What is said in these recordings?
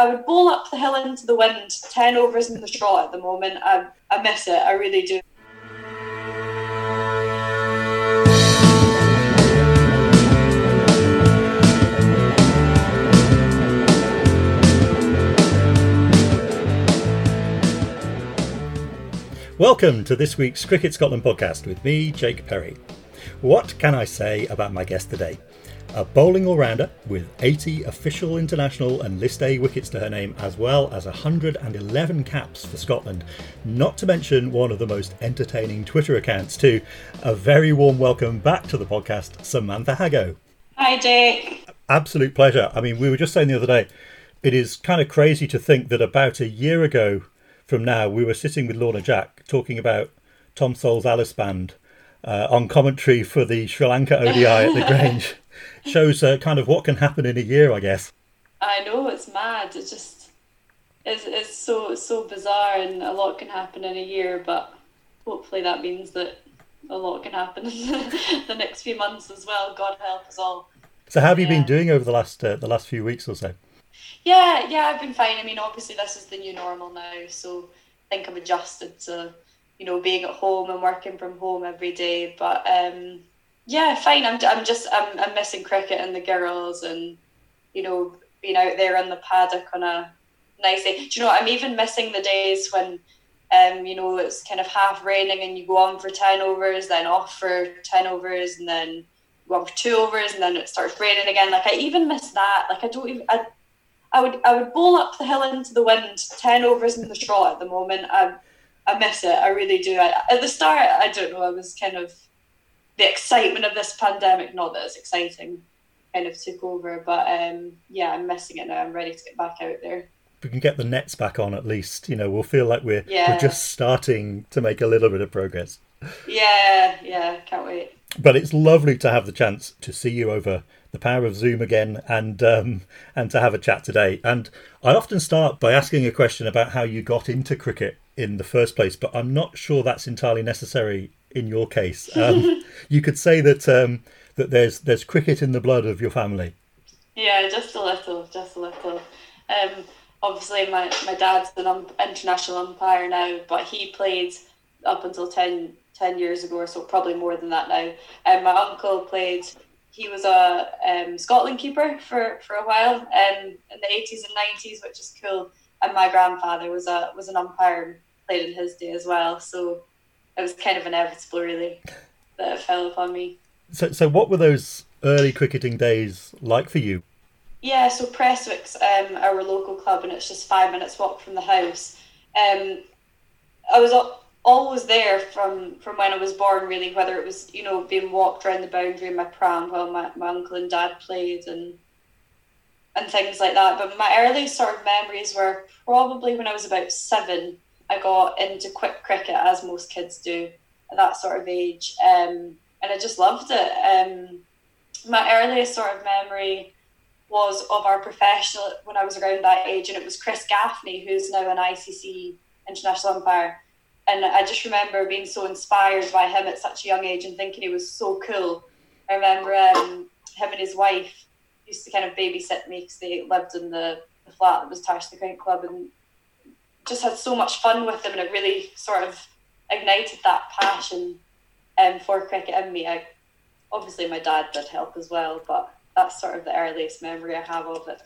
I would bowl up the hill into the wind, 10 overs in the trot at the moment. I, I miss it, I really do. Welcome to this week's Cricket Scotland podcast with me, Jake Perry. What can I say about my guest today? A bowling all rounder with 80 official international and List A wickets to her name, as well as 111 caps for Scotland, not to mention one of the most entertaining Twitter accounts, too. A very warm welcome back to the podcast, Samantha Haggo. Hi, Jake. Absolute pleasure. I mean, we were just saying the other day, it is kind of crazy to think that about a year ago from now, we were sitting with Lorna Jack talking about Tom Sole's Alice Band uh, on commentary for the Sri Lanka ODI at the Grange. Shows uh, kind of what can happen in a year, I guess. I know it's mad. It's just it's, it's so so bizarre, and a lot can happen in a year. But hopefully, that means that a lot can happen in the next few months as well. God help us all. So, how have you yeah. been doing over the last uh, the last few weeks or so? Yeah, yeah, I've been fine. I mean, obviously this is the new normal now, so I think I've adjusted to, you know, being at home and working from home every day. But um, yeah, fine. I'm, I'm just I'm, I'm missing cricket and the girls, and you know, being out there in the paddock on a nice day. Do you know? I'm even missing the days when. Um, you know, it's kind of half raining and you go on for 10 overs, then off for 10 overs, and then go on for two overs, and then it starts raining again. Like, I even miss that. Like, I don't even, I, I would I would bowl up the hill into the wind, ten overs in the trot at the moment. I I miss it. I really do. I, at the start, I don't know. I was kind of the excitement of this pandemic. Not that it's exciting, kind of took over. But um, yeah, I'm missing it now. I'm ready to get back out there. If we can get the nets back on at least, you know, we'll feel like we're yeah. we're just starting to make a little bit of progress. Yeah, yeah, can't wait. But it's lovely to have the chance to see you over the power of Zoom again and um, and to have a chat today. And I often start by asking a question about how you got into cricket in the first place, but I'm not sure that's entirely necessary in your case. Um, you could say that um, that there's there's cricket in the blood of your family. Yeah, just a little, just a little. Um, obviously, my, my dad's an um, international umpire now, but he played up until 10, 10 years ago, or so probably more than that now. And my uncle played he was a um, Scotland keeper for, for a while um, in the 80s and 90s, which is cool. And my grandfather was a was an umpire and played in his day as well. So it was kind of inevitable, really, that it fell upon me. So, so what were those early cricketing days like for you? Yeah, so Prestwick's um, our local club, and it's just five minutes walk from the house. Um, I was always there from from when I was born really whether it was you know being walked around the boundary in my pram while my, my uncle and dad played and and things like that but my earliest sort of memories were probably when I was about seven I got into quick cricket as most kids do at that sort of age um, and I just loved it um, my earliest sort of memory was of our professional when I was around that age and it was Chris Gaffney who's now an ICC international umpire and I just remember being so inspired by him at such a young age and thinking he was so cool. I remember um, him and his wife used to kind of babysit me because they lived in the, the flat that was attached to the cricket club and just had so much fun with them and it really sort of ignited that passion um, for cricket in me. I, obviously my dad did help as well, but that's sort of the earliest memory I have of it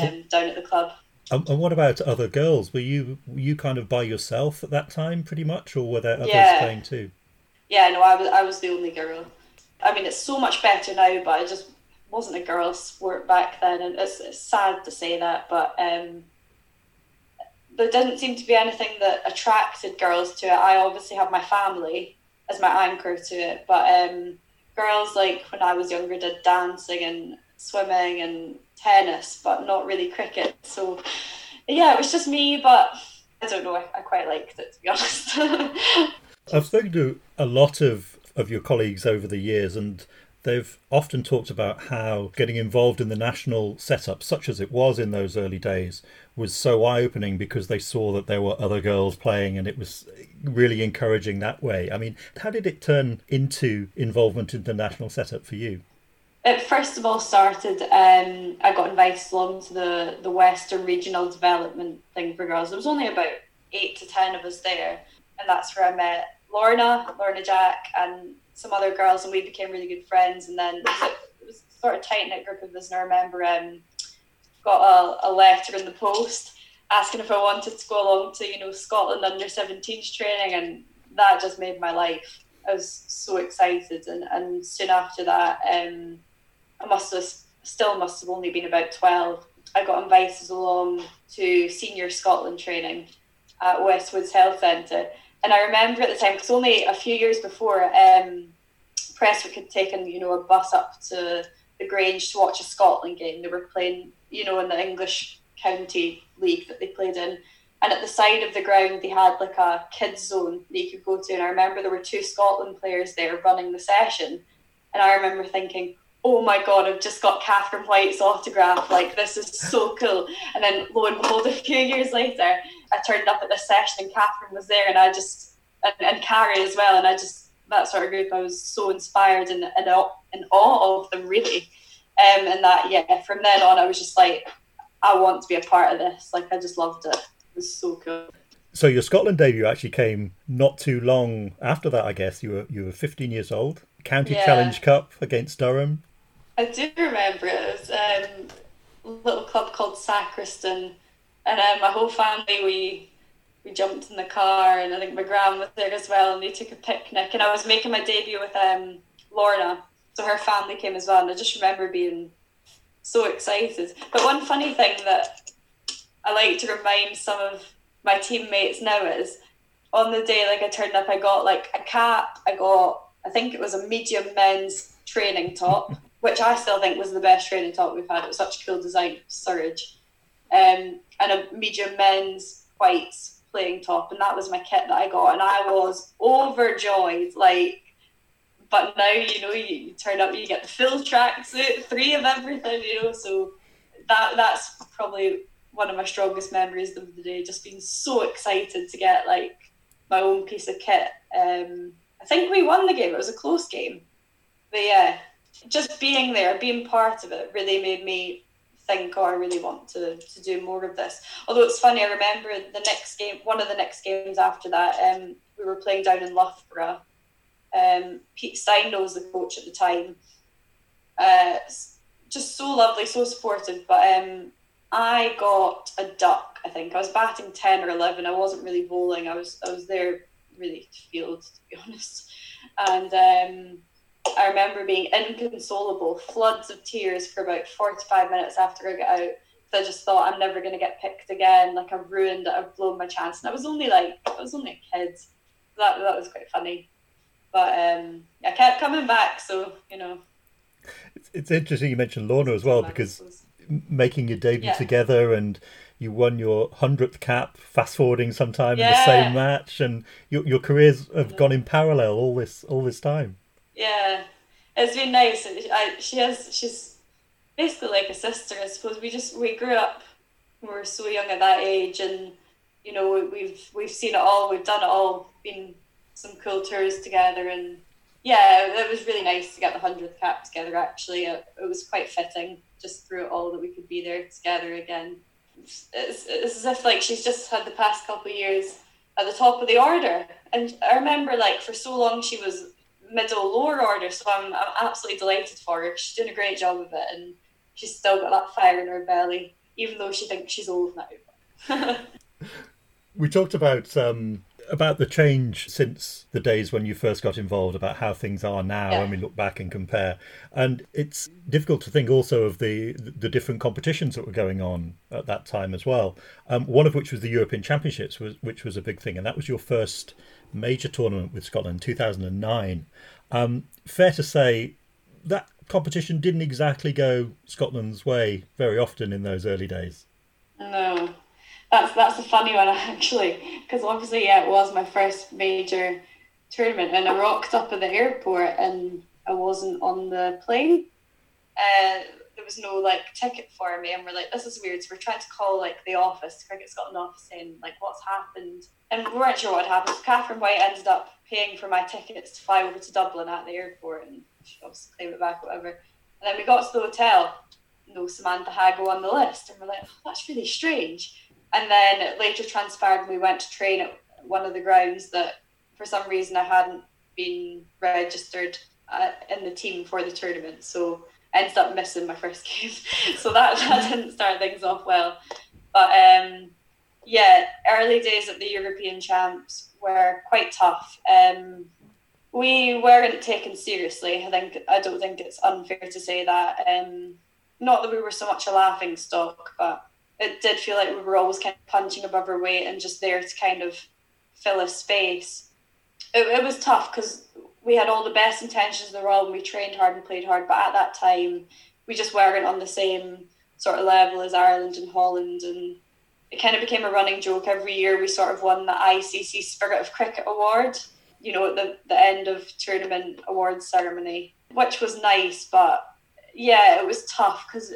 um, down at the club. And, and, what about other girls? Were you were you kind of by yourself at that time, pretty much, or were there others yeah. playing too? Yeah, no, I was I was the only girl. I mean, it's so much better now, but I just wasn't a girls' sport back then, and it's, it's sad to say that, but um, there didn't seem to be anything that attracted girls to it. I obviously have my family as my anchor to it, but um, girls like when I was younger did dancing and swimming and tennis, but not really cricket. So yeah, it was just me, but I don't know. I, I quite liked it to be honest. I've spoken to a lot of of your colleagues over the years, and they've often talked about how getting involved in the national setup, such as it was in those early days, was so eye opening because they saw that there were other girls playing and it was really encouraging that way. I mean, how did it turn into involvement in the national setup for you? it first of all started. Um, I got invited along to the the Western Regional Development thing for girls. There was only about eight to ten of us there, and that's where I met Lorna, Lorna Jack, and some other girls, and we became really good friends. And then it was, was sort of tight knit group of us. And I remember um, got a, a letter in the post asking if I wanted to go along to you know Scotland under 17s training, and that just made my life. I was so excited, and, and soon after that, um, I must have still must have only been about twelve. I got invited along to senior Scotland training at Westwoods Health Centre, and I remember at the time because only a few years before, um, Prestwick had taken you know a bus up to the Grange to watch a Scotland game. They were playing you know in the English county league that they played in. And at the side of the ground, they had like a kids zone that you could go to. And I remember there were two Scotland players there running the session. And I remember thinking, oh my God, I've just got Catherine White's autograph. Like, this is so cool. And then lo and behold, a few years later, I turned up at the session and Catherine was there. And I just, and, and Carrie as well. And I just, that sort of group, I was so inspired and in, in awe of them, really. Um, and that, yeah, from then on, I was just like, I want to be a part of this. Like I just loved it. It was so cool. So your Scotland debut actually came not too long after that, I guess. You were you were 15 years old. County yeah. Challenge Cup against Durham. I do remember it. It was um, a little club called Sacriston, and um, my whole family we we jumped in the car, and I think my grand was there as well, and they took a picnic. And I was making my debut with um, Lorna, so her family came as well, and I just remember being so excited. But one funny thing that I like to remind some of my teammates now is on the day like I turned up, I got like a cap, I got I think it was a medium men's training top, which I still think was the best training top we've had. It was such a cool design, Surridge, um, and a medium men's white playing top, and that was my kit that I got, and I was overjoyed, like but now you know you, you turn up, you get the full tracksuit, three of everything, you know. So that that's probably one of my strongest memories of the day. Just being so excited to get like my own piece of kit. Um, I think we won the game. It was a close game, but yeah, just being there, being part of it, really made me think, oh, I really want to, to do more of this. Although it's funny, I remember the next game, one of the next games after that, um, we were playing down in Loughborough um, Pete Steindl was the coach at the time. Uh, just so lovely, so supportive. But um, I got a duck. I think I was batting ten or eleven. I wasn't really bowling. I was I was there really to field, to be honest. And um, I remember being inconsolable, floods of tears for about forty-five minutes after I got out. I just thought I'm never going to get picked again. Like I've ruined it. I've blown my chance. And I was only like I was only a kid. That that was quite funny. But um, I kept coming back, so you know. It's, it's interesting you mentioned Lorna as well because making your debut yeah. together and you won your hundredth cap, fast forwarding sometime yeah. in the same match, and your your careers have gone in parallel all this all this time. Yeah, it's been nice. I, she has she's basically like a sister, I suppose. We just we grew up. We were so young at that age, and you know we've we've seen it all. We've done it all. Been some cool tours together and yeah, it was really nice to get the hundredth cap together. Actually, it, it, was quite fitting just through it all that we could be there together again. It's, it's as if like she's just had the past couple years at the top of the order, and I remember like for so long she was middle lower order. So I'm I'm absolutely delighted for her. She's doing a great job of it, and she's still got that fire in her belly, even though she thinks she's old now. we talked about um, about the change since the days when you first got involved, about how things are now yeah. when we look back and compare. And it's difficult to think also of the the different competitions that were going on at that time as well. Um, one of which was the European Championships, which was a big thing, and that was your first major tournament with Scotland, 2009. Um, fair to say that competition didn't exactly go Scotland's way very often in those early days. No, that's that's a funny one actually, because obviously yeah, it was my first major tournament, and I rocked up at the airport and I wasn't on the plane. Uh, there was no like ticket for me, and we're like, this is weird. So we're trying to call like the office, Cricket Scotland office, saying like what's happened, and we weren't sure what happened. Catherine White ended up paying for my tickets to fly over to Dublin at the airport, and she obviously claim it back, whatever. And then we got to the hotel, no Samantha Haggo on the list, and we're like, oh, that's really strange. And then later transpired, we went to train at one of the grounds that for some reason I hadn't been registered uh, in the team for the tournament. So I ended up missing my first game. so that, that didn't start things off well. But um, yeah, early days at the European Champs were quite tough. Um, we weren't taken seriously. I think I don't think it's unfair to say that. Um, not that we were so much a laughing stock, but it did feel like we were always kind of punching above our weight and just there to kind of fill a space. It, it was tough because we had all the best intentions in the world and we trained hard and played hard, but at that time we just weren't on the same sort of level as Ireland and Holland and it kind of became a running joke every year we sort of won the ICC Spirit of Cricket Award, you know, at the, the end of tournament awards ceremony, which was nice, but yeah, it was tough because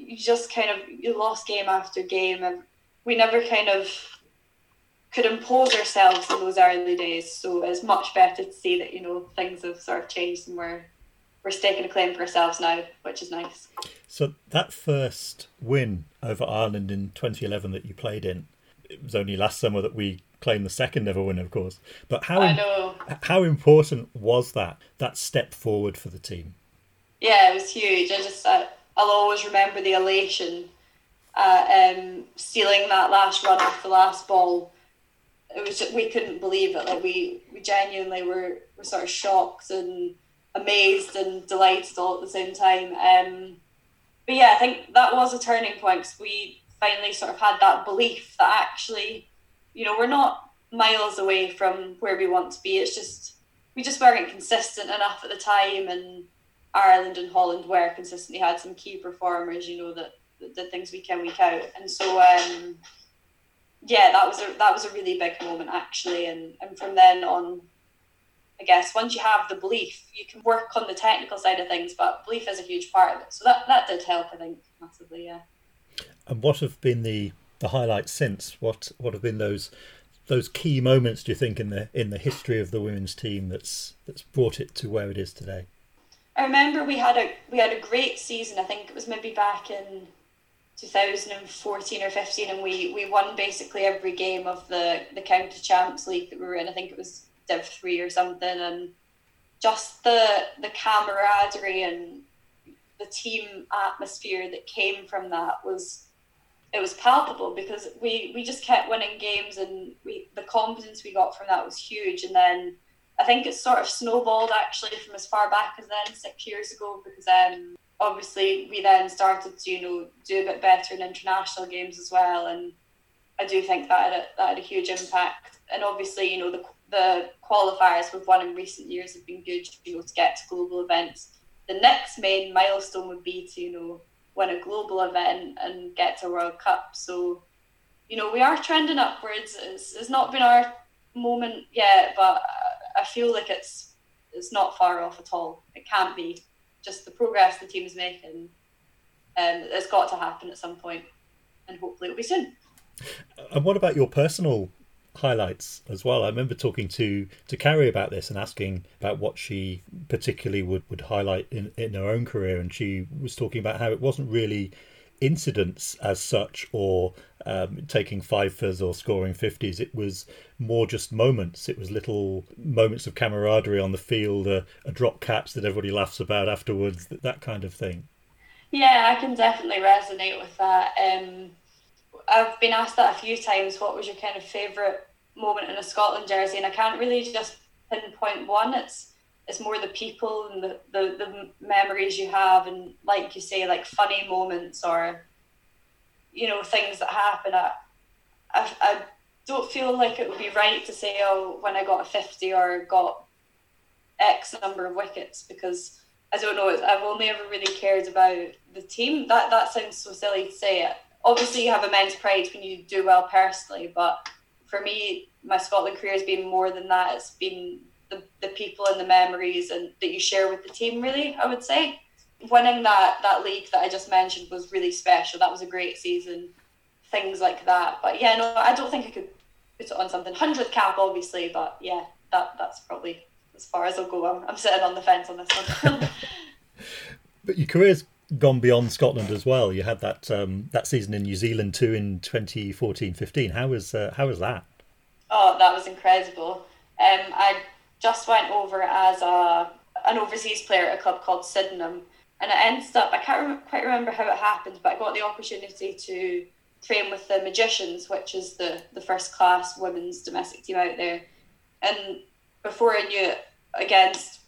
you just kind of you lost game after game and we never kind of could impose ourselves in those early days. So it's much better to see that, you know, things have sort of changed and we're we're staking a claim for ourselves now, which is nice. So that first win over Ireland in 2011 that you played in, it was only last summer that we claimed the second ever win, of course. But how how important was that that step forward for the team? Yeah, it was huge. I just I, I'll always remember the elation, uh, um, stealing that last run off the last ball. It was we couldn't believe it. Like we we genuinely were were sort of shocked and amazed and delighted all at the same time. Um, but yeah, I think that was a turning point because we finally sort of had that belief that actually, you know, we're not miles away from where we want to be. It's just we just weren't consistent enough at the time, and Ireland and Holland were consistently had some key performers, you know, that, that did things week in week out, and so um, yeah, that was a that was a really big moment actually, and and from then on, I guess once you have the belief, you can work on the technical side of things, but belief is a huge part of it. So that, that did help, I think, massively, yeah. And what have been the, the highlights since? What what have been those those key moments do you think in the in the history of the women's team that's that's brought it to where it is today? I remember we had a we had a great season. I think it was maybe back in 2014 or 15 and we we won basically every game of the the county champs league that we were in. I think it was Div three or something, and just the the camaraderie and the team atmosphere that came from that was it was palpable because we we just kept winning games and we the confidence we got from that was huge and then I think it sort of snowballed actually from as far back as then six years ago because um obviously we then started to you know do a bit better in international games as well and I do think that had a, that had a huge impact and obviously you know the the qualifiers we've won in recent years have been good, you know, to get to global events. The next main milestone would be to, you know, win a global event and get to World Cup. So, you know, we are trending upwards. It's, it's not been our moment yet, but I feel like it's it's not far off at all. It can't be. Just the progress the team is making, um, it's got to happen at some point, and hopefully it'll be soon. And what about your personal highlights as well. I remember talking to to Carrie about this and asking about what she particularly would would highlight in in her own career, and she was talking about how it wasn't really incidents as such or um, taking fifers or scoring 50s it was more just moments it was little moments of camaraderie on the field a, a drop catch that everybody laughs about afterwards that, that kind of thing yeah i can definitely resonate with that um, I've been asked that a few times. What was your kind of favourite moment in a Scotland jersey? And I can't really just pinpoint one. It's it's more the people and the, the, the memories you have, and like you say, like funny moments or you know things that happen. I, I, I don't feel like it would be right to say, oh, when I got a fifty or got X number of wickets because I don't know. I've only ever really cared about the team. That that sounds so silly to say it obviously you have immense pride when you do well personally, but for me, my Scotland career has been more than that. It's been the, the people and the memories and that you share with the team. Really, I would say winning that that league that I just mentioned was really special. That was a great season. Things like that, but yeah, no, I don't think I could put it on something. Hundredth cap, obviously, but yeah, that that's probably as far as I'll go. I'm, I'm sitting on the fence on this one. but your career's gone beyond Scotland as well. You had that um, that season in New Zealand too in 2014-15. How was uh, how was that? Oh, that was incredible. Um, I just went over as a an overseas player at a club called Sydenham, and it ended up I can't rem- quite remember how it happened, but I got the opportunity to train with the Magicians, which is the the first class women's domestic team out there, and before I knew it, against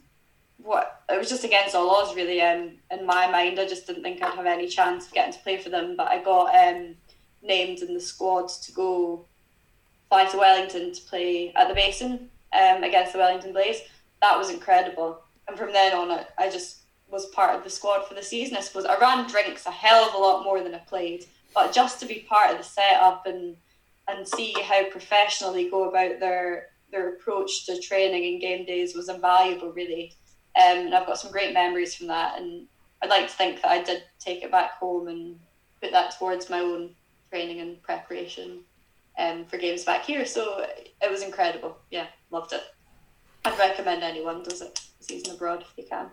what it was just against all odds really. Um, in my mind, I just didn't think I'd have any chance of getting to play for them. But I got um, named in the squad to go fly to Wellington to play at the Basin um, against the Wellington Blaze. That was incredible. And from then on, I, I just was part of the squad for the season. I suppose I ran drinks a hell of a lot more than I played, but just to be part of the setup and and see how professional they go about their their approach to training and game days was invaluable, really. Um, and I've got some great memories from that. And I'd like to think that I did take it back home and put that towards my own training and preparation um, for games back here. So it was incredible. Yeah, loved it. I'd recommend anyone does it season abroad if they can.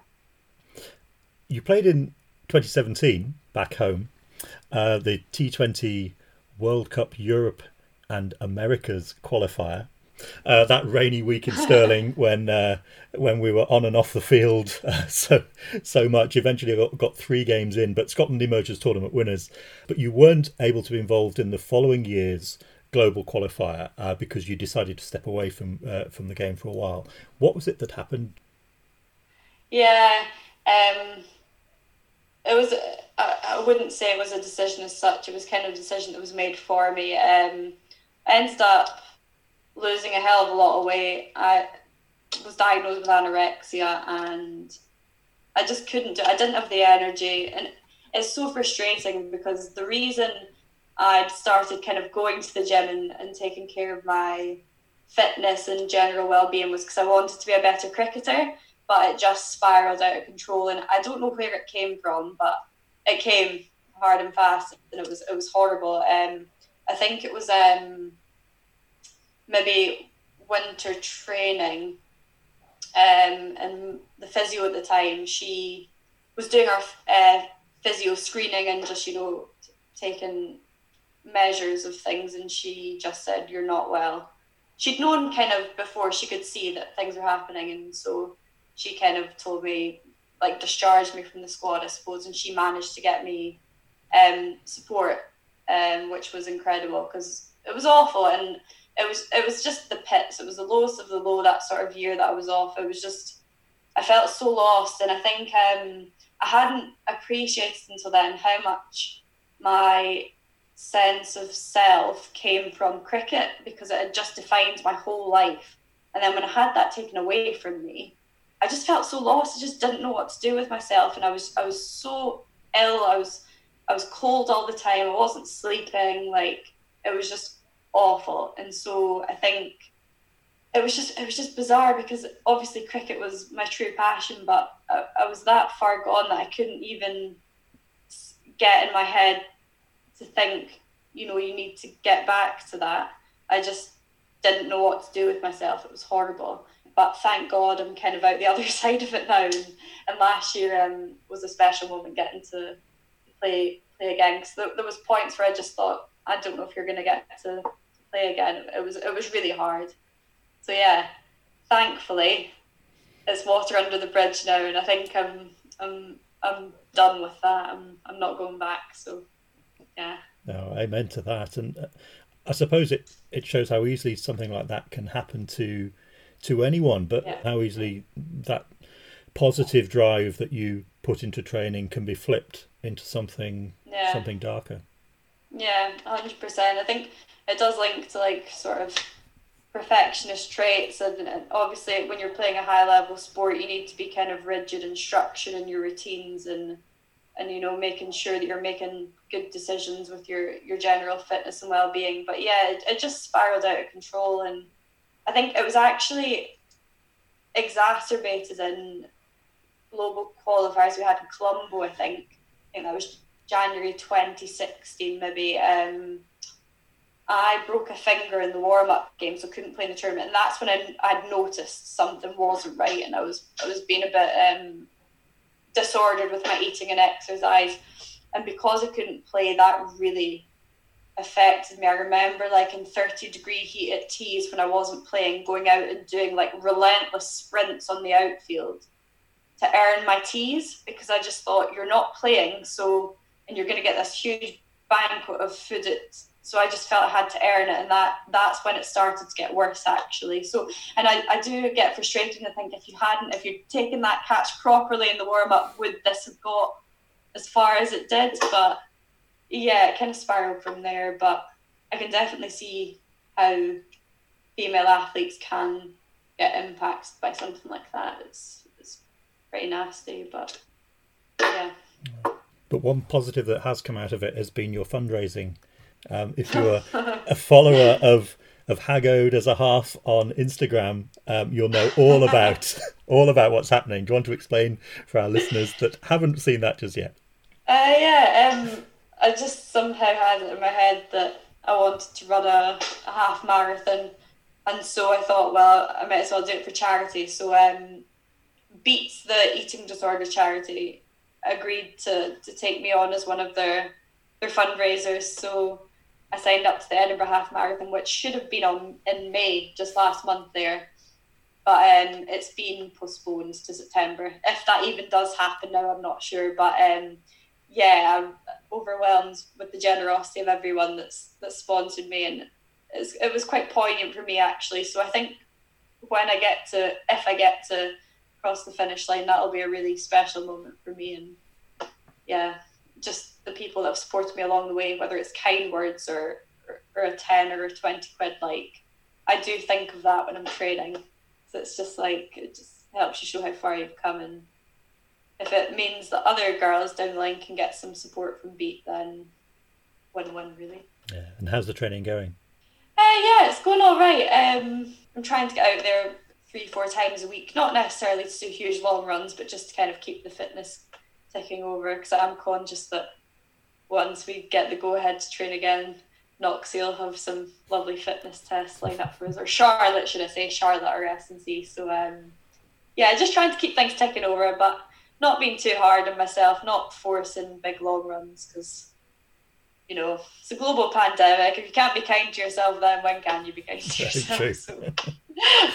You played in 2017 back home, uh, the T20 World Cup Europe and Americas qualifier uh, that rainy week in Stirling when uh, when we were on and off the field uh, so so much. Eventually, got, got three games in, but Scotland emerged as tournament winners. But you weren't able to be involved in the following year's global qualifier uh, because you decided to step away from uh, from the game for a while. What was it that happened? Yeah, um, it was. I, I wouldn't say it was a decision as such. It was kind of a decision that was made for me. Um, I ended up losing a hell of a lot of weight. I was diagnosed with anorexia and I just couldn't do I didn't have the energy and it's so frustrating because the reason I'd started kind of going to the gym and, and taking care of my fitness and general well-being was because I wanted to be a better cricketer but it just spiraled out of control. And I don't know where it came from but it came hard and fast and it was it was horrible. Um I think it was um maybe winter training um, and the physio at the time she was doing our uh, physio screening and just you know taking measures of things and she just said you're not well. She'd known kind of before she could see that things were happening and so she kind of told me like discharged me from the squad i suppose and she managed to get me um, support um, which was incredible because it was awful and it was it was just the pits. It was the lowest of the low that sort of year that I was off. It was just I felt so lost, and I think um, I hadn't appreciated until then how much my sense of self came from cricket because it had just defined my whole life. And then when I had that taken away from me, I just felt so lost. I just didn't know what to do with myself, and I was I was so ill. I was I was cold all the time. I wasn't sleeping. Like it was just awful. And so I think it was just it was just bizarre because obviously cricket was my true passion, but I, I was that far gone that I couldn't even get in my head to think, you know, you need to get back to that. I just didn't know what to do with myself. It was horrible. But thank God I'm kind of out the other side of it now. And, and last year um, was a special moment getting to play play again because there, there was points where I just thought I don't know if you're going to get to play again. It was it was really hard. So yeah, thankfully, it's water under the bridge now, and I think I'm I'm I'm done with that. I'm I'm not going back. So yeah. No, amen to that, and uh, I suppose it it shows how easily something like that can happen to to anyone, but yeah. how easily that positive drive that you put into training can be flipped into something yeah. something darker. Yeah, hundred percent. I think it does link to like sort of perfectionist traits and, and, obviously when you're playing a high level sport you need to be kind of rigid in structure in your routines and and you know making sure that you're making good decisions with your your general fitness and well-being but yeah it, it just spiraled out of control and i think it was actually exacerbated in global qualifiers we had in colombo i think i think that was January 2016, maybe, um, I broke a finger in the warm up game, so couldn't play in the tournament. And that's when I, I'd noticed something wasn't right, and I was I was being a bit um, disordered with my eating and exercise. And because I couldn't play, that really affected me. I remember like in 30 degree heat at teas when I wasn't playing, going out and doing like relentless sprints on the outfield to earn my teas because I just thought you're not playing, so and you're going to get this huge banquet of food. At, so I just felt I had to earn it, and that that's when it started to get worse actually. So and I, I do get frustrated and think if you hadn't, if you'd taken that catch properly in the warm up, would this have got as far as it did? But yeah, it kind of spiraled from there. But I can definitely see how female athletes can get impacted by something like that. It's it's pretty nasty, but yeah. But one positive that has come out of it has been your fundraising. Um, if you're a follower of of Haggo does a half on Instagram, um, you'll know all about all about what's happening. Do you want to explain for our listeners that haven't seen that just yet? Uh, yeah, um, I just somehow had it in my head that I wanted to run a, a half marathon, and so I thought, well, I might as well do it for charity. So, um, Beats the eating disorder charity agreed to to take me on as one of their their fundraisers. So I signed up to the Edinburgh Half Marathon, which should have been on in May, just last month there. But um, it's been postponed to September. If that even does happen now, I'm not sure. But um, yeah, I'm overwhelmed with the generosity of everyone that's that sponsored me, and it was quite poignant for me actually. So I think when I get to, if I get to cross the finish line, that'll be a really special moment for me. And yeah, just the people that have supported me along the way, whether it's kind words or or, a ten or a twenty quid, like I do think of that when I'm training. So it's just like it just helps you show how far you've come and if it means that other girls down the line can get some support from Beat, then win-win really. Yeah, and how's the training going? Uh, yeah, it's going all right. Um, I'm trying to get out there three, four times a week. Not necessarily to do huge long runs, but just to kind of keep the fitness ticking over. Because I'm conscious that once we get the go ahead to train again, Noxie will have some lovely fitness tests lined up for us, or Charlotte, should I say, Charlotte or S&C. So um, yeah, just trying to keep things ticking over, but not being too hard on myself, not forcing big long runs because you know it's a global pandemic. If you can't be kind to yourself, then when can you be kind to yourself? So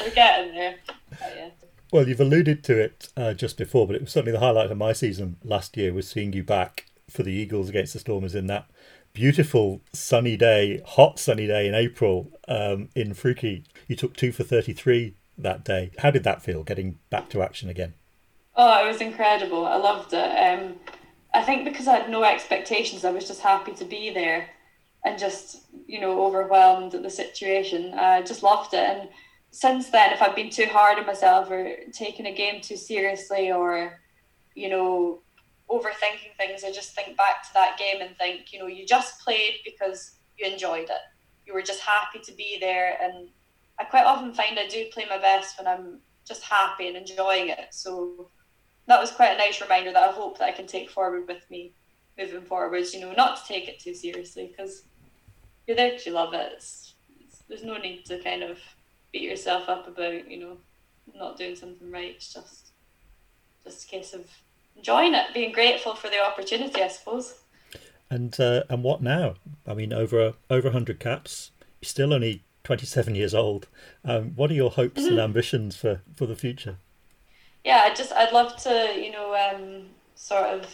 we're getting there. yeah. Well, you've alluded to it uh, just before, but it was certainly the highlight of my season last year was seeing you back for the Eagles against the Stormers in that beautiful sunny day, hot sunny day in April um, in Freuchie. You took two for 33 that day. How did that feel, getting back to action again? Oh, it was incredible. I loved it. Um, I think because I had no expectations, I was just happy to be there and just, you know, overwhelmed at the situation. I just loved it. And since then, if I've been too hard on myself or taken a game too seriously or, you know, overthinking things, I just think back to that game and think, you know, you just played because you enjoyed it. You were just happy to be there. And I quite often find I do play my best when I'm just happy and enjoying it. So that was quite a nice reminder that I hope that I can take forward with me moving forwards. You know, not to take it too seriously because you're there because you love it. It's, it's, there's no need to kind of beat yourself up about you know not doing something right. It's just just a case of enjoying it, being grateful for the opportunity, I suppose. And uh, and what now? I mean, over over hundred caps. You're still only twenty seven years old. Um, what are your hopes mm-hmm. and ambitions for for the future? Yeah, I just I'd love to you know um, sort of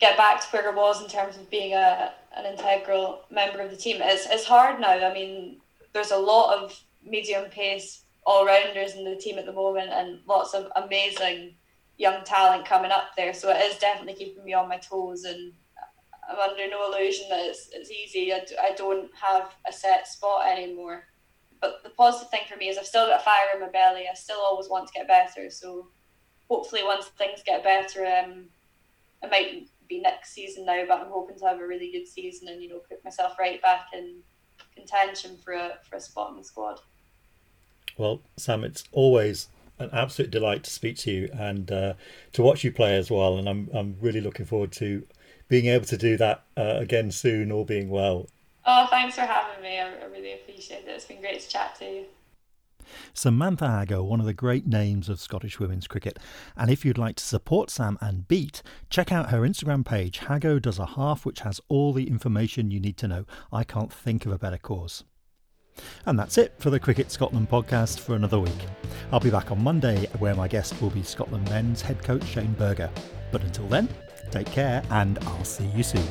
get back to where I was in terms of being a an integral member of the team. It's it's hard now. I mean, there's a lot of medium pace all rounders in the team at the moment, and lots of amazing young talent coming up there. So it is definitely keeping me on my toes, and I'm under no illusion that it's, it's easy. I, I don't have a set spot anymore. But the positive thing for me is I've still got fire in my belly. I still always want to get better. So hopefully once things get better, um, it might be next season now, but I'm hoping to have a really good season and you know put myself right back in contention for a for a spot in the squad. Well, Sam, it's always an absolute delight to speak to you and uh, to watch you play as well, and I'm I'm really looking forward to being able to do that uh, again soon, all being well. Oh, thanks for having me. I, I really appreciate it. It's been great to chat to you. Samantha Haggo, one of the great names of Scottish women's cricket. And if you'd like to support Sam and Beat, check out her Instagram page. Haggo does a half, which has all the information you need to know. I can't think of a better cause. And that's it for the Cricket Scotland podcast for another week. I'll be back on Monday, where my guest will be Scotland men's head coach Shane Burger. But until then, take care and I'll see you soon.